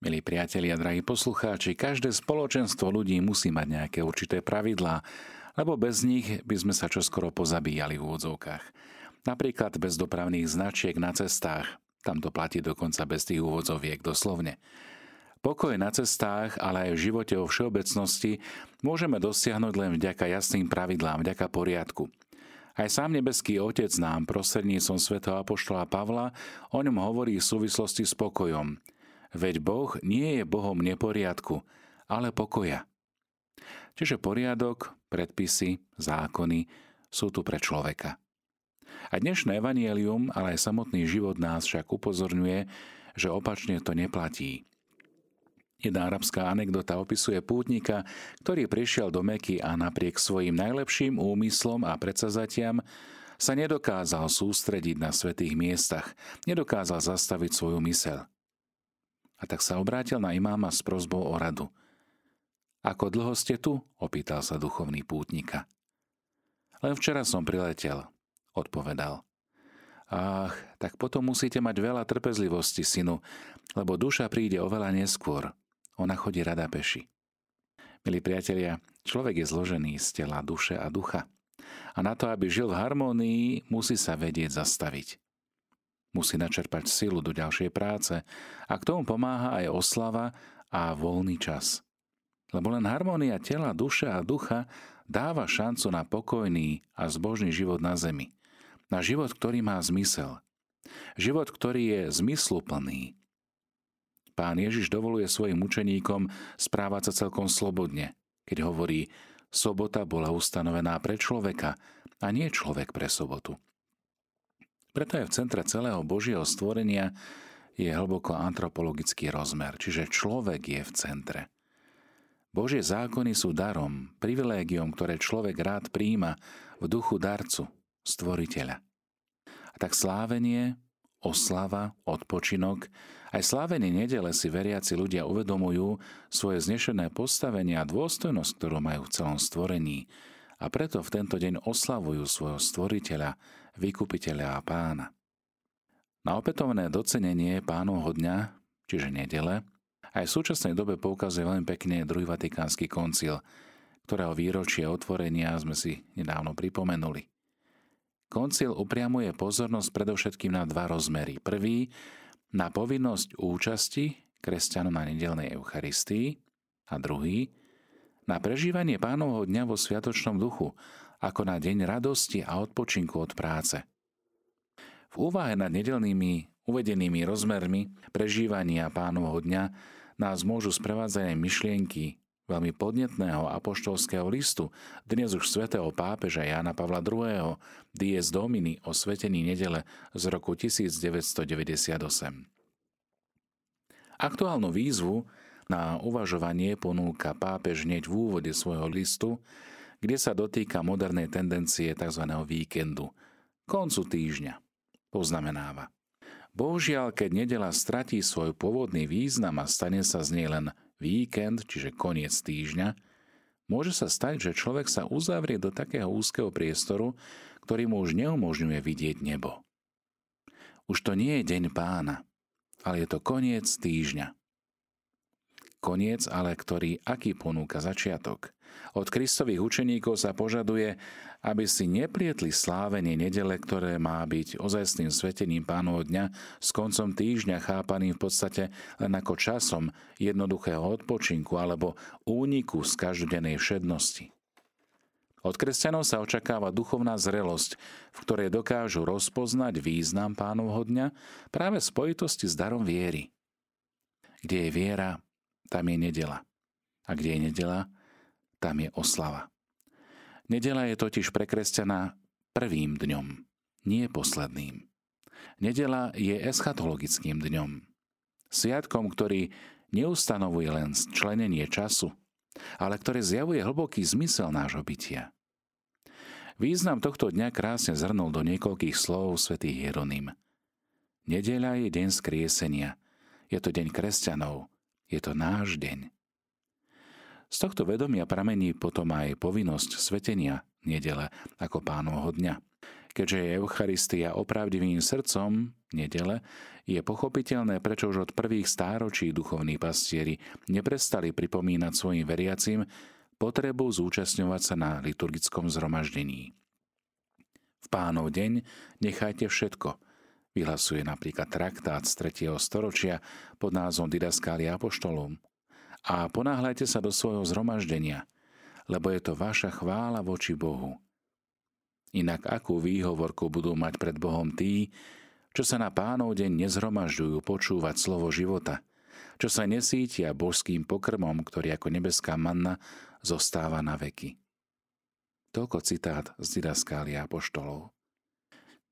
Milí priatelia, drahí poslucháči, každé spoločenstvo ľudí musí mať nejaké určité pravidlá, lebo bez nich by sme sa čoskoro pozabíjali v úvodzovkách. Napríklad bez dopravných značiek na cestách, tam to platí dokonca bez tých úvodzoviek doslovne. Pokoj na cestách, ale aj v živote vo všeobecnosti môžeme dosiahnuť len vďaka jasným pravidlám, vďaka poriadku. Aj sám nebeský Otec nám prostredníctvom svätého Apoštola Pavla o ňom hovorí v súvislosti s pokojom – Veď Boh nie je Bohom neporiadku, ale pokoja. Čiže poriadok, predpisy, zákony sú tu pre človeka. A dnešné evanielium, ale aj samotný život nás však upozorňuje, že opačne to neplatí. Jedna arabská anekdota opisuje pútnika, ktorý prišiel do Meky a napriek svojim najlepším úmyslom a predsazatiam sa nedokázal sústrediť na svetých miestach, nedokázal zastaviť svoju mysel. A tak sa obrátil na imáma s prozbou o radu. Ako dlho ste tu? opýtal sa duchovný pútnika. Len včera som priletel, odpovedal. Ach, tak potom musíte mať veľa trpezlivosti, synu, lebo duša príde oveľa neskôr. Ona chodí rada peši. Milí priatelia, človek je zložený z tela, duše a ducha. A na to, aby žil v harmónii, musí sa vedieť zastaviť. Musí načerpať silu do ďalšej práce a k tomu pomáha aj oslava a voľný čas. Lebo len harmónia tela, duše a ducha dáva šancu na pokojný a zbožný život na zemi. Na život, ktorý má zmysel. Život, ktorý je zmysluplný. Pán Ježiš dovoluje svojim učeníkom správať sa celkom slobodne, keď hovorí, sobota bola ustanovená pre človeka a nie človek pre sobotu. Preto je v centre celého Božieho stvorenia je hlboko antropologický rozmer, čiže človek je v centre. Božie zákony sú darom, privilégiom, ktoré človek rád príjima v duchu darcu, stvoriteľa. A tak slávenie, oslava, odpočinok, aj slávenie nedele si veriaci ľudia uvedomujú svoje znešené postavenie a dôstojnosť, ktorú majú v celom stvorení a preto v tento deň oslavujú svojho stvoriteľa, vykupiteľa a pána. Na opätovné docenenie pánovho dňa, čiže nedele, aj v súčasnej dobe poukazuje veľmi pekne druhý vatikánsky koncil, ktorého výročie otvorenia sme si nedávno pripomenuli. Koncil upriamuje pozornosť predovšetkým na dva rozmery. Prvý na povinnosť účasti kresťanov na nedelnej Eucharistii a druhý na prežívanie pánovho dňa vo sviatočnom duchu ako na deň radosti a odpočinku od práce. V úvahe nad nedelnými uvedenými rozmermi prežívania pánovho dňa nás môžu sprevádzať aj myšlienky veľmi podnetného apoštolského listu, dnes už svätého pápeža Jána Pavla II. Dies Domini o svetení nedele z roku 1998. Aktuálnu výzvu na uvažovanie ponúka pápež hneď v úvode svojho listu, kde sa dotýka modernej tendencie tzv. víkendu, koncu týždňa. Poznamenáva. Bohužiaľ, keď nedela stratí svoj pôvodný význam a stane sa z nej len víkend, čiže koniec týždňa, môže sa stať, že človek sa uzavrie do takého úzkeho priestoru, ktorý mu už neumožňuje vidieť nebo. Už to nie je deň pána, ale je to koniec týždňa. Koniec ale, ktorý aký ponúka začiatok – od Kristových učeníkov sa požaduje, aby si neplietli slávenie nedele, ktoré má byť ozajstným svetením pánovho dňa s koncom týždňa chápaným v podstate len ako časom jednoduchého odpočinku alebo úniku z každodennej všednosti. Od kresťanov sa očakáva duchovná zrelosť, v ktorej dokážu rozpoznať význam pánovho dňa práve v spojitosti s darom viery. Kde je viera, tam je nedela. A kde je nedela, tam je oslava. Nedela je totiž pre kresťana prvým dňom, nie posledným. Nedela je eschatologickým dňom. Sviatkom, ktorý neustanovuje len členenie času, ale ktoré zjavuje hlboký zmysel nášho bytia. Význam tohto dňa krásne zhrnul do niekoľkých slov svätý Hieronym. Nedeľa je deň skriesenia. Je to deň kresťanov. Je to náš deň. Z tohto vedomia pramení potom aj povinnosť svetenia nedele ako pánovho dňa. Keďže je Eucharistia opravdivým srdcom nedele, je pochopiteľné, prečo už od prvých stáročí duchovní pastieri neprestali pripomínať svojim veriacim potrebu zúčastňovať sa na liturgickom zhromaždení. V pánov deň nechajte všetko, vyhlasuje napríklad traktát z 3. storočia pod názvom Didaskália apoštolom. A ponáhľajte sa do svojho zhromaždenia, lebo je to vaša chvála voči Bohu – Inak akú výhovorku budú mať pred Bohom tí, čo sa na pánov deň nezhromažďujú počúvať slovo života, čo sa nesítia božským pokrmom, ktorý ako nebeská manna zostáva na veky. Toľko citát z Didaskália poštolov.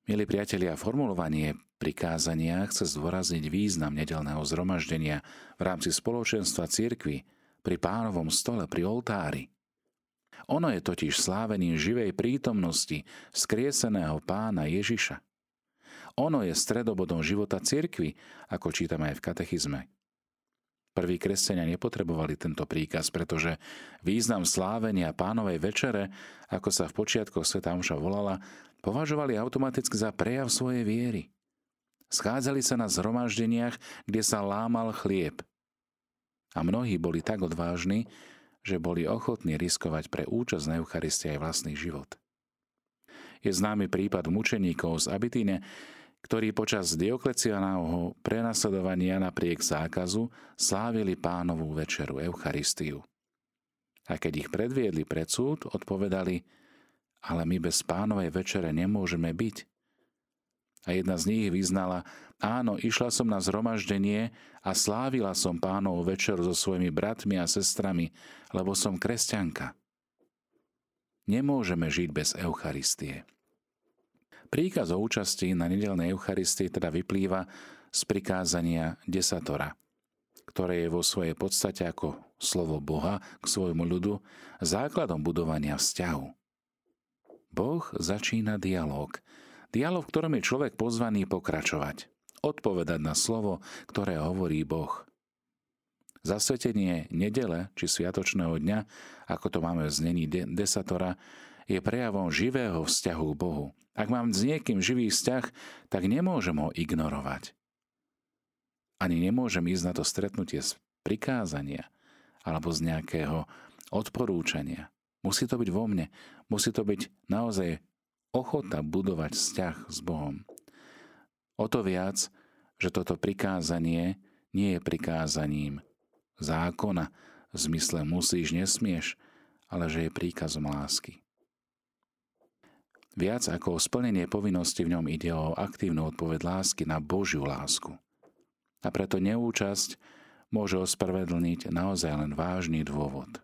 Milí priatelia, formulovanie prikázania chce zdôrazniť význam nedelného zhromaždenia v rámci spoločenstva cirkvy pri pánovom stole, pri oltári – ono je totiž slávením živej prítomnosti skrieseného pána Ježiša. Ono je stredobodom života cirkvy, ako čítame aj v katechizme. Prví kresťania nepotrebovali tento príkaz, pretože význam slávenia pánovej večere, ako sa v počiatkoch Sveta Omša volala, považovali automaticky za prejav svojej viery. Schádzali sa na zhromaždeniach, kde sa lámal chlieb. A mnohí boli tak odvážni, že boli ochotní riskovať pre účasť na Eucharistii aj vlastný život. Je známy prípad mučeníkov z Abitíne, ktorí počas Dioklecianovho prenasledovania napriek zákazu slávili pánovú večeru Eucharistiu. A keď ich predviedli pred súd, odpovedali, ale my bez pánovej večere nemôžeme byť. A jedna z nich vyznala, Áno, išla som na zhromaždenie a slávila som pánov večer so svojimi bratmi a sestrami, lebo som kresťanka. Nemôžeme žiť bez Eucharistie. Príkaz o účasti na nedelnej Eucharistii teda vyplýva z prikázania desatora, ktoré je vo svojej podstate ako slovo Boha k svojmu ľudu základom budovania vzťahu. Boh začína dialog, dialog, v ktorom je človek pozvaný pokračovať – odpovedať na slovo, ktoré hovorí Boh. Zasvetenie nedele či sviatočného dňa, ako to máme v znení desatora, je prejavom živého vzťahu k Bohu. Ak mám s niekým živý vzťah, tak nemôžem ho ignorovať. Ani nemôžem ísť na to stretnutie z prikázania alebo z nejakého odporúčania. Musí to byť vo mne. Musí to byť naozaj ochota budovať vzťah s Bohom. O to viac, že toto prikázanie nie je prikázaním zákona v zmysle musíš, nesmieš, ale že je príkazom lásky. Viac ako o splnenie povinnosti v ňom ide o aktívnu odpoveď lásky na Božiu lásku. A preto neúčasť môže ospravedlniť naozaj len vážny dôvod.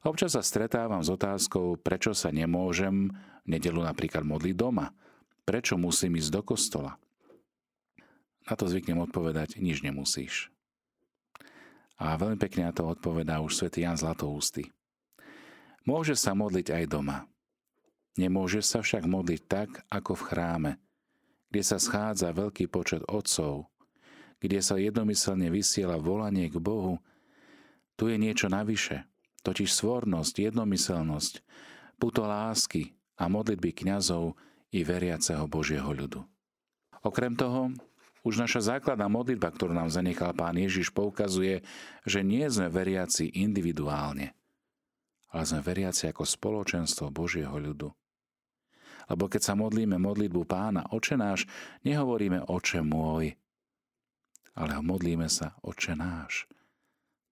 Občas sa stretávam s otázkou, prečo sa nemôžem v nedelu napríklad modliť doma, prečo musím ísť do kostola. Na to zvyknem odpovedať, nič nemusíš. A veľmi pekne na to odpovedá už svätý Jan Zlatoústy. Môže sa modliť aj doma. Nemôže sa však modliť tak, ako v chráme, kde sa schádza veľký počet otcov, kde sa jednomyselne vysiela volanie k Bohu. Tu je niečo navyše, totiž svornosť, jednomyselnosť, puto lásky a modlitby kňazov i veriaceho Božieho ľudu. Okrem toho, už naša základná modlitba, ktorú nám zanechal Pán Ježiš, poukazuje, že nie sme veriaci individuálne, ale sme veriaci ako spoločenstvo Božieho ľudu. Lebo keď sa modlíme modlitbu Pána Oče náš, nehovoríme Oče môj, ale modlíme sa Oče náš.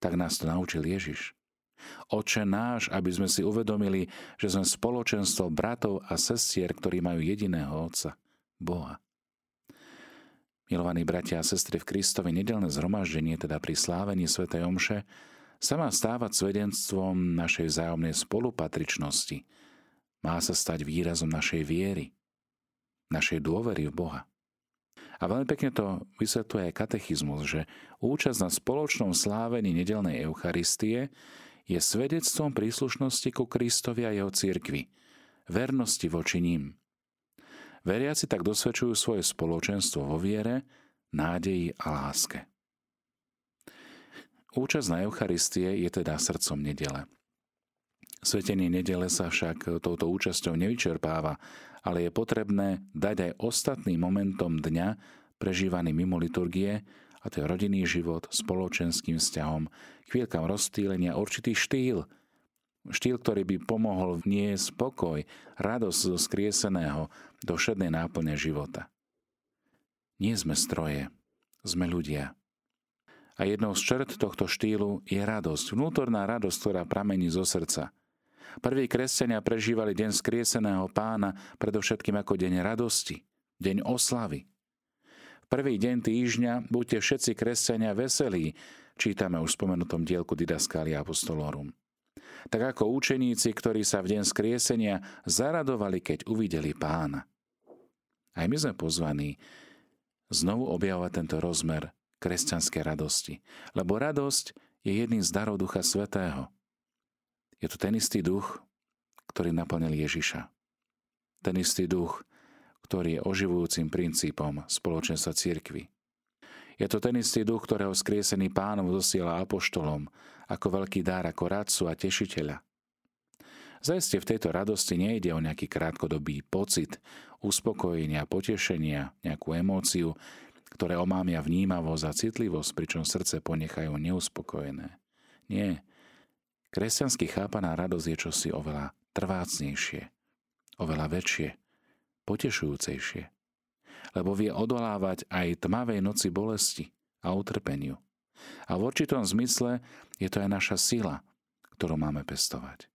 Tak nás to naučil Ježiš. Oče náš, aby sme si uvedomili, že sme spoločenstvo bratov a sestier, ktorí majú jediného Otca, Boha. Milovaní bratia a sestry v Kristovi, nedelné zhromaždenie, teda pri slávení Sv. Omše, sa má stávať svedenstvom našej vzájomnej spolupatričnosti. Má sa stať výrazom našej viery, našej dôvery v Boha. A veľmi pekne to vysvetľuje aj katechizmus, že účasť na spoločnom slávení nedelnej Eucharistie je svedectvom príslušnosti ku Kristovi a jeho cirkvi, vernosti voči ním. Veriaci tak dosvedčujú svoje spoločenstvo vo viere, nádeji a láske. Účasť na Eucharistie je teda srdcom nedele. Svetenie nedele sa však touto účasťou nevyčerpáva, ale je potrebné dať aj ostatným momentom dňa prežívaný mimo liturgie, a to je rodinný život, spoločenským vzťahom, chvíľkam rozstýlenia, určitý štýl, štýl, ktorý by pomohol vniesť spokoj, radosť zo skrieseného do všednej náplne života. Nie sme stroje, sme ľudia. A jednou z črt tohto štýlu je radosť, vnútorná radosť, ktorá pramení zo srdca – Prví kresťania prežívali deň skrieseného pána predovšetkým ako deň radosti, deň oslavy. Prvý deň týždňa buďte všetci kresťania veselí, čítame už v spomenutom dielku Didascalia Apostolorum. Tak ako učeníci, ktorí sa v deň skriesenia zaradovali, keď uvideli pána. Aj my sme pozvaní znovu objavovať tento rozmer kresťanskej radosti. Lebo radosť je jedným z darov Ducha Svetého – je to ten istý duch, ktorý naplnil Ježiša. Ten istý duch, ktorý je oživujúcim princípom spoločenstva cirkvy. Je to ten istý duch, ktorého skriesený pánov zosiela apoštolom ako veľký dar, ako radcu a tešiteľa. Zajste v tejto radosti nejde o nejaký krátkodobý pocit, uspokojenia, potešenia, nejakú emóciu, ktoré omámia vnímavosť a citlivosť, pričom srdce ponechajú neuspokojené. Nie, Kresťansky chápaná radosť je čosi oveľa trvácnejšie, oveľa väčšie, potešujúcejšie, lebo vie odolávať aj tmavej noci bolesti a utrpeniu. A v určitom zmysle je to aj naša sila, ktorú máme pestovať.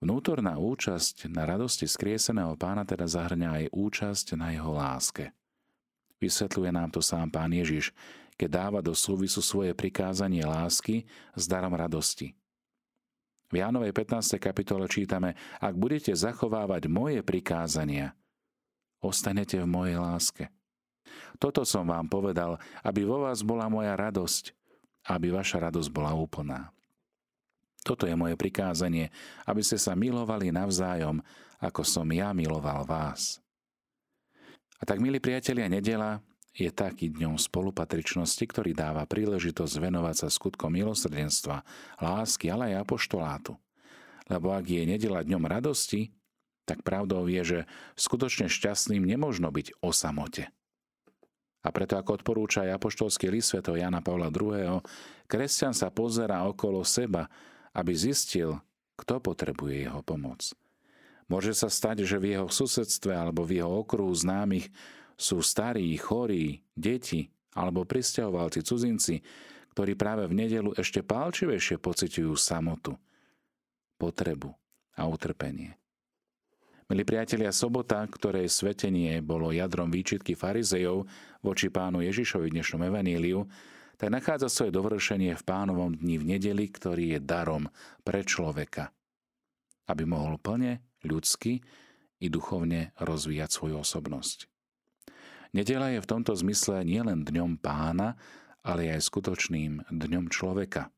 Vnútorná účasť na radosti skrieseného pána teda zahrňa aj účasť na jeho láske. Vysvetľuje nám to sám pán Ježiš, keď dáva do súvisu svoje prikázanie lásky s darom radosti. V Jánovej 15. kapitole čítame, ak budete zachovávať moje prikázania, ostanete v mojej láske. Toto som vám povedal, aby vo vás bola moja radosť, aby vaša radosť bola úplná. Toto je moje prikázanie, aby ste sa milovali navzájom, ako som ja miloval vás. A tak, milí priatelia, nedela je taký dňom spolupatričnosti, ktorý dáva príležitosť venovať sa skutkom milosrdenstva, lásky, ale aj apoštolátu. Lebo ak je nedela dňom radosti, tak pravdou je, že skutočne šťastným nemožno byť o samote. A preto, ako odporúča aj apoštolský list sv. Jana Pavla II., kresťan sa pozera okolo seba, aby zistil, kto potrebuje jeho pomoc. Môže sa stať, že v jeho susedstve alebo v jeho okruhu známych sú starí, chorí, deti alebo pristahovalci, cudzinci, ktorí práve v nedelu ešte pálčivejšie pociťujú samotu, potrebu a utrpenie. Milí priatelia, sobota, ktorej svetenie bolo jadrom výčitky farizejov voči pánu Ježišovi dnešnom evaníliu, tak nachádza svoje dovršenie v pánovom dni v nedeli, ktorý je darom pre človeka, aby mohol plne, ľudsky i duchovne rozvíjať svoju osobnosť. Nedela je v tomto zmysle nielen dňom pána, ale aj skutočným dňom človeka.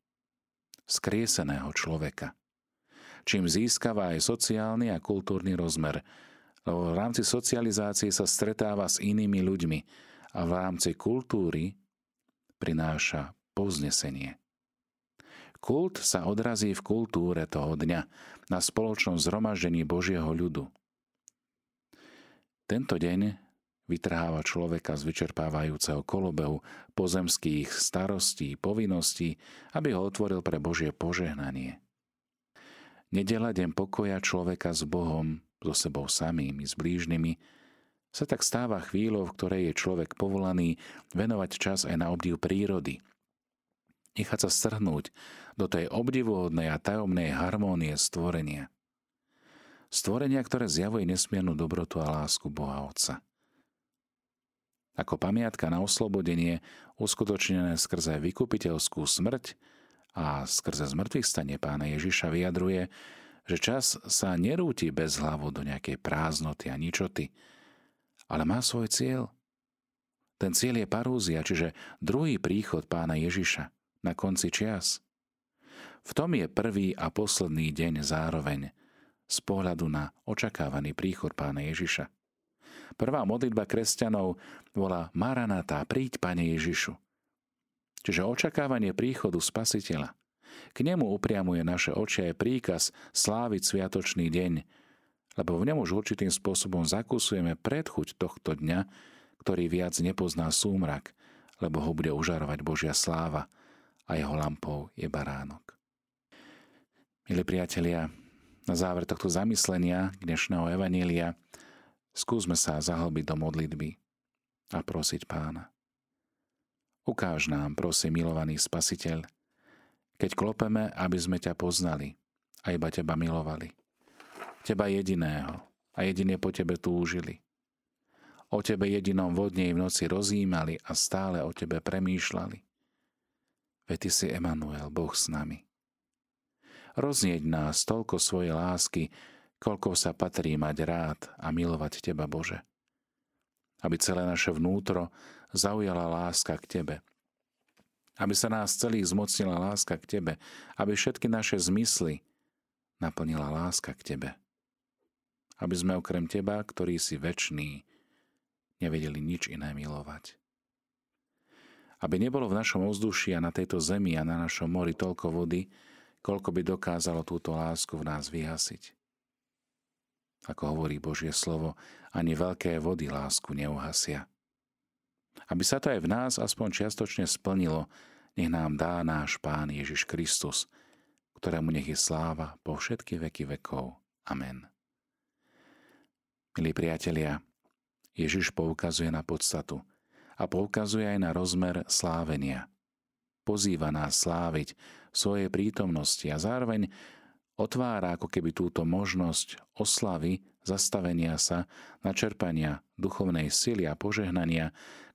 Skrieseného človeka. Čím získava aj sociálny a kultúrny rozmer, lebo v rámci socializácie sa stretáva s inými ľuďmi a v rámci kultúry prináša povznesenie. Kult sa odrazí v kultúre toho dňa na spoločnom zhromaždení Božieho ľudu. Tento deň vytrháva človeka z vyčerpávajúceho kolobehu pozemských starostí, povinností, aby ho otvoril pre Božie požehnanie. Nedela deň pokoja človeka s Bohom, so sebou samým i s blížnymi, sa tak stáva chvíľou, v ktorej je človek povolaný venovať čas aj na obdiv prírody. Nechať sa strhnúť do tej obdivuhodnej a tajomnej harmónie stvorenia. Stvorenia, ktoré zjavuje nesmiernu dobrotu a lásku Boha Otca ako pamiatka na oslobodenie uskutočnené skrze vykupiteľskú smrť a skrze zmrtvých stane pána Ježiša vyjadruje, že čas sa nerúti bez hlavu do nejakej prázdnoty a ničoty, ale má svoj cieľ. Ten cieľ je parúzia, čiže druhý príchod pána Ježiša na konci čias. V tom je prvý a posledný deň zároveň z pohľadu na očakávaný príchod pána Ježiša. Prvá modlitba kresťanov volá Maranatá, príď, Pane Ježišu. Čiže očakávanie príchodu Spasiteľa. K nemu upriamuje naše oči aj príkaz sláviť sviatočný deň, lebo v ňom už určitým spôsobom zakúsujeme predchuť tohto dňa, ktorý viac nepozná súmrak, lebo ho bude užarovať Božia sláva a jeho lampou je baránok. Milí priatelia, na záver tohto zamyslenia dnešného evanília skúsme sa zahlbiť do modlitby a prosiť pána. Ukáž nám, prosím, milovaný spasiteľ, keď klopeme, aby sme ťa poznali a iba teba milovali. Teba jediného a jedine po tebe túžili. O tebe jedinom vodne v noci rozjímali a stále o tebe premýšľali. Veď ty si Emanuel, Boh s nami. Roznieť nás toľko svojej lásky, koľko sa patrí mať rád a milovať Teba, Bože. Aby celé naše vnútro zaujala láska k Tebe. Aby sa nás celých zmocnila láska k Tebe. Aby všetky naše zmysly naplnila láska k Tebe. Aby sme okrem Teba, ktorý si väčší, nevedeli nič iné milovať. Aby nebolo v našom ovzduši a na tejto zemi a na našom mori toľko vody, koľko by dokázalo túto lásku v nás vyhasiť. Ako hovorí Božie slovo, ani veľké vody lásku neuhasia. Aby sa to aj v nás aspoň čiastočne splnilo, nech nám dá náš Pán Ježiš Kristus, ktorému nech je sláva po všetky veky vekov. Amen. Milí priatelia, Ježiš poukazuje na podstatu a poukazuje aj na rozmer slávenia. Pozýva nás sláviť v svojej prítomnosti a zároveň otvára ako keby túto možnosť oslavy, zastavenia sa, načerpania duchovnej sily a požehnania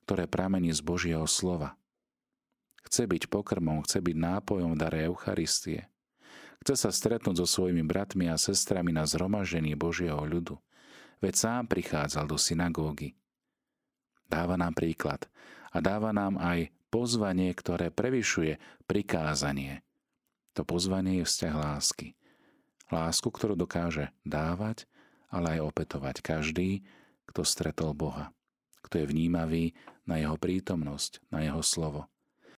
ktoré pramení z Božieho slova. Chce byť pokrmom, chce byť nápojom v dare Eucharistie. Chce sa stretnúť so svojimi bratmi a sestrami na zhromažení Božieho ľudu. Veď sám prichádzal do synagógy. Dáva nám príklad a dáva nám aj pozvanie, ktoré prevyšuje prikázanie. To pozvanie je vzťah lásky. Lásku, ktorú dokáže dávať, ale aj opetovať každý, kto stretol Boha kto je vnímavý na jeho prítomnosť, na jeho slovo.